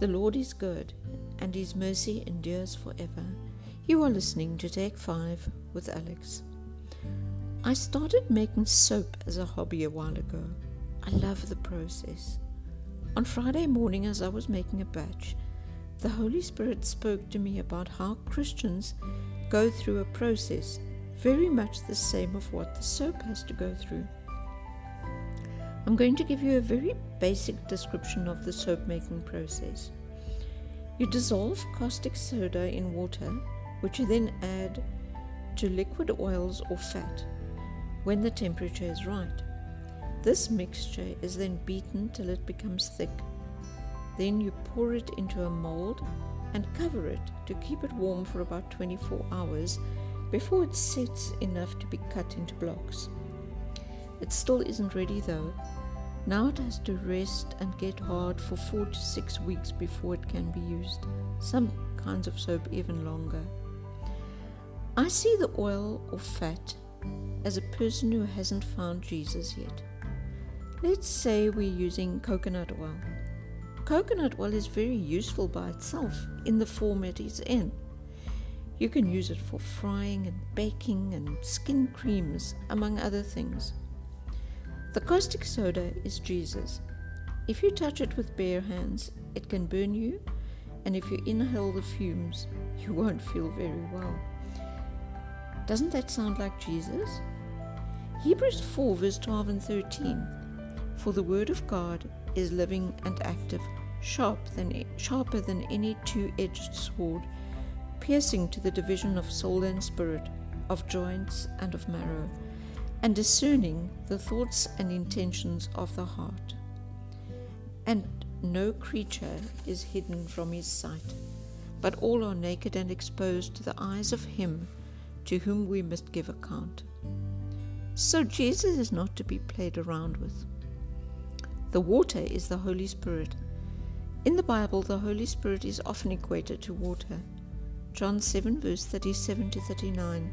The Lord is good, and his mercy endures forever. You are listening to Take 5 with Alex. I started making soap as a hobby a while ago. I love the process. On Friday morning, as I was making a batch, the Holy Spirit spoke to me about how Christians go through a process very much the same of what the soap has to go through. I'm going to give you a very basic description of the soap making process. You dissolve caustic soda in water, which you then add to liquid oils or fat when the temperature is right. This mixture is then beaten till it becomes thick. Then you pour it into a mold and cover it to keep it warm for about 24 hours before it sets enough to be cut into blocks. It still isn't ready though. Now it has to rest and get hard for four to six weeks before it can be used. Some kinds of soap even longer. I see the oil or fat as a person who hasn't found Jesus yet. Let's say we're using coconut oil. Coconut oil is very useful by itself in the form it is in. You can use it for frying and baking and skin creams, among other things. The caustic soda is Jesus. If you touch it with bare hands, it can burn you, and if you inhale the fumes, you won't feel very well. Doesn't that sound like Jesus? Hebrews 4, verse 12 and 13. For the word of God is living and active, sharp than, sharper than any two edged sword piercing to the division of soul and spirit, of joints and of marrow, and discerning the thoughts and intentions of the heart. And no creature is hidden from his sight, but all are naked and exposed to the eyes of him to whom we must give account. So Jesus is not to be played around with. The water is the Holy Spirit. In the Bible, the Holy Spirit is often equated to water. John 7, verse 37 to 39.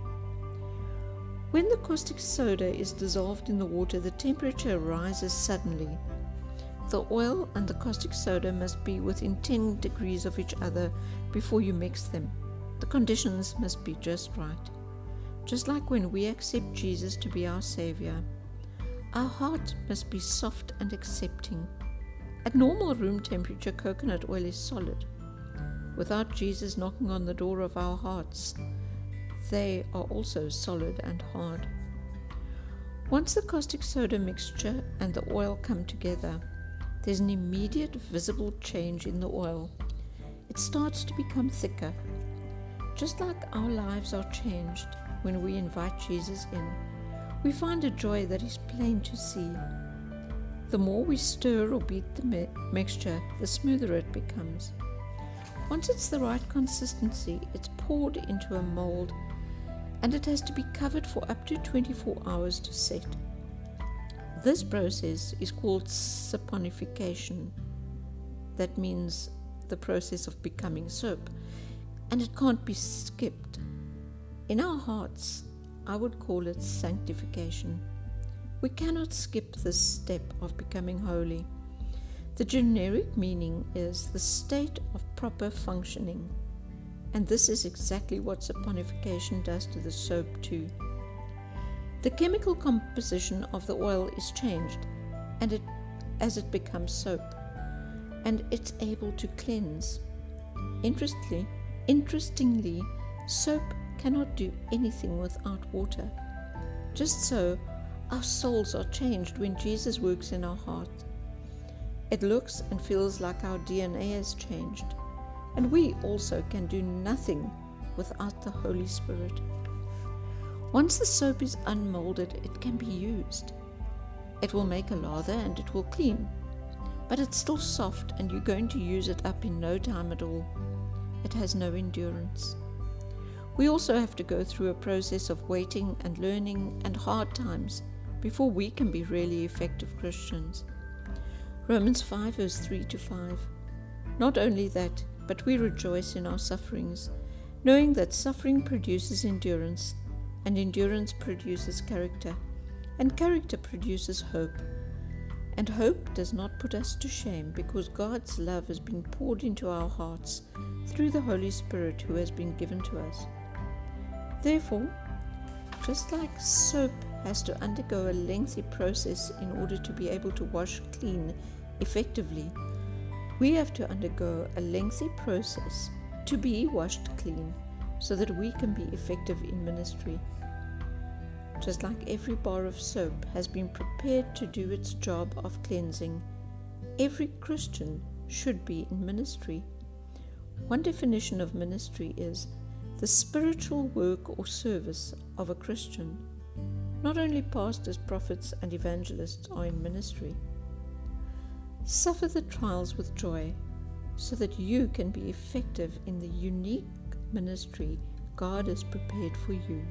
When the caustic soda is dissolved in the water, the temperature rises suddenly. The oil and the caustic soda must be within 10 degrees of each other before you mix them. The conditions must be just right. Just like when we accept Jesus to be our Savior, our heart must be soft and accepting. At normal room temperature, coconut oil is solid without Jesus knocking on the door of our hearts, they are also solid and hard. Once the caustic soda mixture and the oil come together, there's an immediate visible change in the oil. It starts to become thicker. Just like our lives are changed when we invite Jesus in, we find a joy that is plain to see. The more we stir or beat the mi- mixture, the smoother it becomes. Once it's the right consistency, it's poured into a mold and it has to be covered for up to 24 hours to set. This process is called saponification. That means the process of becoming soap, and it can't be skipped. In our hearts, I would call it sanctification. We cannot skip this step of becoming holy. The generic meaning is the state of proper functioning, and this is exactly what saponification does to the soap, too. The chemical composition of the oil is changed and it, as it becomes soap, and it's able to cleanse. Interestingly, interestingly, soap cannot do anything without water. Just so, our souls are changed when Jesus works in our hearts it looks and feels like our DNA has changed, and we also can do nothing without the Holy Spirit. Once the soap is unmolded, it can be used. It will make a lather and it will clean. but it's still soft and you're going to use it up in no time at all. It has no endurance. We also have to go through a process of waiting and learning and hard times before we can be really effective Christians. Romans 5, verse 3 to 5. Not only that, but we rejoice in our sufferings, knowing that suffering produces endurance, and endurance produces character, and character produces hope. And hope does not put us to shame because God's love has been poured into our hearts through the Holy Spirit who has been given to us. Therefore, just like soap has to undergo a lengthy process in order to be able to wash clean effectively, we have to undergo a lengthy process to be washed clean so that we can be effective in ministry. Just like every bar of soap has been prepared to do its job of cleansing, every Christian should be in ministry. One definition of ministry is the spiritual work or service of a Christian. Not only pastors, prophets, and evangelists are in ministry. Suffer the trials with joy so that you can be effective in the unique ministry God has prepared for you.